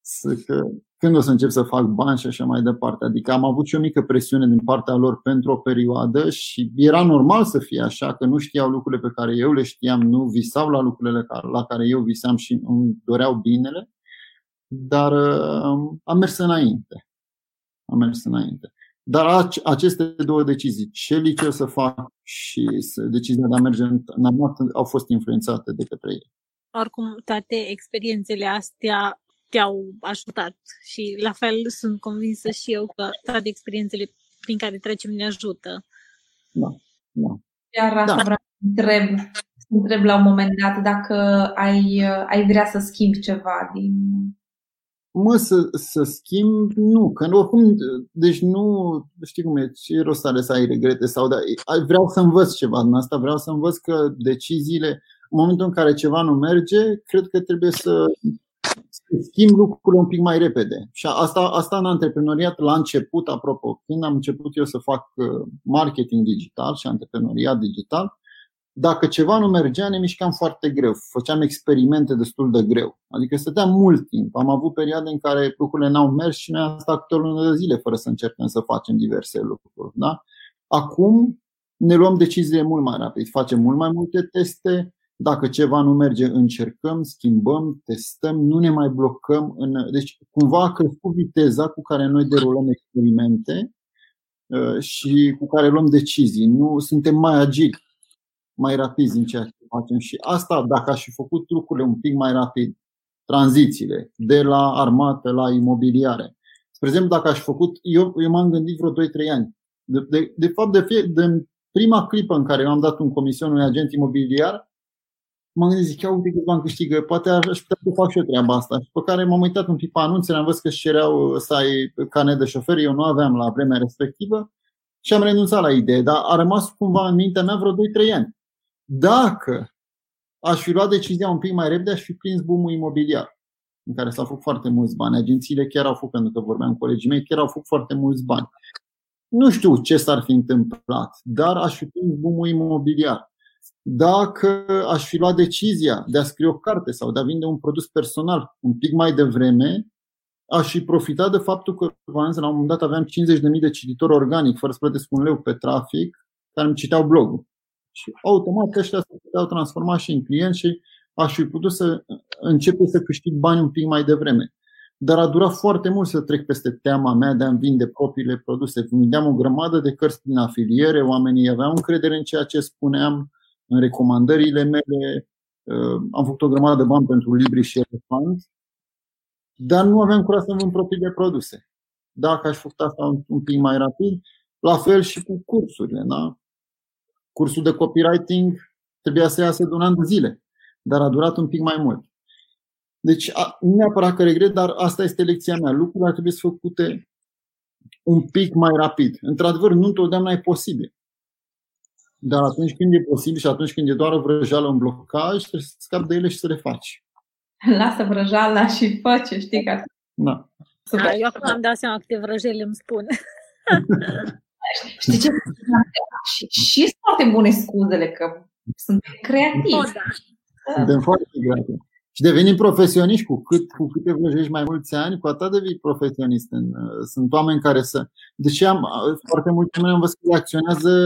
să, că, când o să încep să fac bani și așa mai departe. Adică am avut și o mică presiune din partea lor pentru o perioadă și era normal să fie așa, că nu știau lucrurile pe care eu le știam, nu visau la lucrurile la care eu visam și îmi doreau binele, dar uh, am mers înainte am mers înainte. Dar aceste două decizii, ce liceu să fac și decizia de a merge în armată, au fost influențate de către ei. Oricum, toate experiențele astea te-au ajutat și la fel sunt convinsă și eu că toate experiențele prin care trecem ne ajută. Da, da. Iar asta da. vreau să întreb, să întreb la un moment dat dacă ai, ai vrea să schimbi ceva din Mă, să, să schimb, nu, că oricum, deci nu, știi cum e, ce rost are să ai regrete sau da, vreau să învăț ceva din asta, vreau să învăț că deciziile, în momentul în care ceva nu merge, cred că trebuie să, să schimb lucrurile un pic mai repede. Și asta, asta în antreprenoriat, la început, apropo, când am început eu să fac uh, marketing digital și antreprenoriat digital, dacă ceva nu mergea, ne mișcam foarte greu. Făceam experimente destul de greu. Adică stăteam mult timp. Am avut perioade în care lucrurile n-au mers și noi am stat câte o lună de zile fără să încercăm să facem diverse lucruri. Da? Acum ne luăm deciziile mult mai rapid. Facem mult mai multe teste. Dacă ceva nu merge, încercăm, schimbăm, testăm, nu ne mai blocăm. În... Deci, cumva a crescut viteza cu care noi derulăm experimente uh, și cu care luăm decizii. Nu suntem mai agili mai rapid în ceea ce facem. Și asta, dacă aș fi făcut lucrurile un pic mai rapid, tranzițiile de la armată la imobiliare. Spre exemplu, dacă aș fi făcut, eu, eu m-am gândit vreo 2-3 ani. De, de, de fapt, de, fie, de prima clipă în care eu am dat un comision unui agent imobiliar, m-am gândit, zic, ia uite cât bani câștigă, poate aș putea să fac și eu treaba asta. Și pe care m-am uitat un pic pe anunțele, am văzut că își cereau să ai carnet de șofer, eu nu aveam la vremea respectivă și am renunțat la idee, dar a rămas cumva în mintea mea vreo 2-3 ani. Dacă aș fi luat decizia un pic mai repede, aș fi prins boom imobiliar, în care s-au făcut foarte mulți bani. Agențiile chiar au făcut, pentru că vorbeam cu colegii mei, chiar au făcut foarte mulți bani. Nu știu ce s-ar fi întâmplat, dar aș fi prins boom imobiliar. Dacă aș fi luat decizia de a scrie o carte sau de a vinde un produs personal un pic mai devreme, aș fi profitat de faptul că la un moment dat aveam 50.000 de cititori organic, fără să plătesc un leu pe trafic, care îmi citeau blogul. Și automat ăștia se puteau transforma și în clienți și aș fi putut să începe să câștig bani un pic mai devreme. Dar a durat foarte mult să trec peste teama mea de a-mi vinde propriile produse. Vindeam o grămadă de cărți prin afiliere, oamenii aveau încredere în ceea ce spuneam, în recomandările mele. Uh, am făcut o grămadă de bani pentru Libri și Elefant, dar nu aveam curaj să vând propriile produse. Dacă aș făcut asta un pic mai rapid, la fel și cu cursurile. Da? Cursul de copywriting trebuia să iasă de un an de zile, dar a durat un pic mai mult. Deci, nu neapărat că regret, dar asta este lecția mea. Lucrurile ar trebui să făcute un pic mai rapid. Într-adevăr, nu întotdeauna e posibil. Dar atunci când e posibil și atunci când e doar o vrăjeală, un blocaj, trebuie să scapi de ele și să le faci. Lasă vrăjeala și fă ce știi că... Da. Super. Da, eu acum am dat seama câte vrăjeli îmi spun. Știi ce? și, și sunt foarte bune scuzele că sunt creativi. Oh, da. Suntem foarte creativi. Și devenim profesioniști cu cât cu câte vrăjești mai mulți ani, cu atât devii profesionist. În, sunt oameni care să. Deci am foarte mulți oameni am văzut că reacționează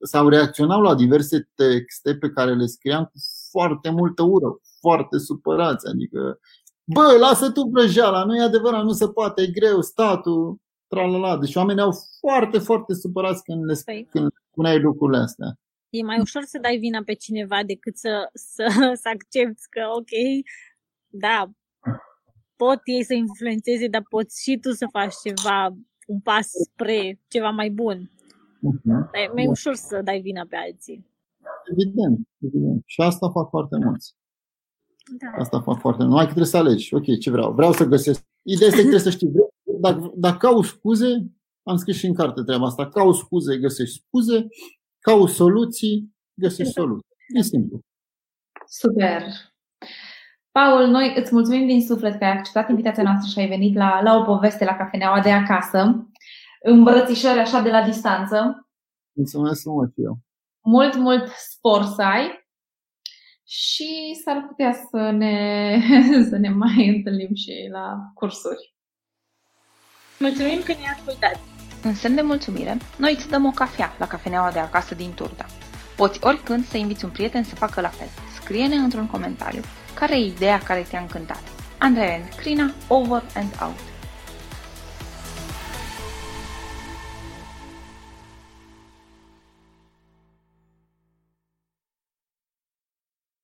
sau reacționau la diverse texte pe care le scriam cu foarte multă ură, foarte supărați. Adică, bă, lasă tu vrăjeala, nu e adevărat, nu se poate, e greu, statul, tralala. Deci oamenii au foarte, foarte supărați când le, păi. când spuneai lucrurile astea. E mai ușor să dai vina pe cineva decât să, să, să accepti că, ok, da, pot ei să influențeze, dar poți și tu să faci ceva, un pas spre ceva mai bun. Uh-huh. E mai ușor să dai vina pe alții. Evident, evident. Și asta fac foarte mulți. Da. Asta fac foarte mult. Numai că trebuie să alegi. Ok, ce vreau? Vreau să găsesc. Ideea este că trebuie să știi. Dacă, dacă cauți scuze, am scris și în carte treaba asta. Cauți scuze, găsești scuze. Cauți soluții, găsești soluții. E simplu. Super. Paul, noi îți mulțumim din suflet că ai acceptat invitația noastră și ai venit la, la o poveste la cafeneaua de acasă, îmbrățișări așa de la distanță. Mulțumesc mult eu. Mult, mult spor să ai și s-ar putea să ne, să ne mai întâlnim și la cursuri. Mulțumim că ne-ai ascultat! În semn de mulțumire, noi îți dăm o cafea la cafeneaua de acasă din Turda. Poți oricând să inviți un prieten să facă la fel. Scrie-ne într-un comentariu care e ideea care te-a încântat. Andrei and Crina, over and out.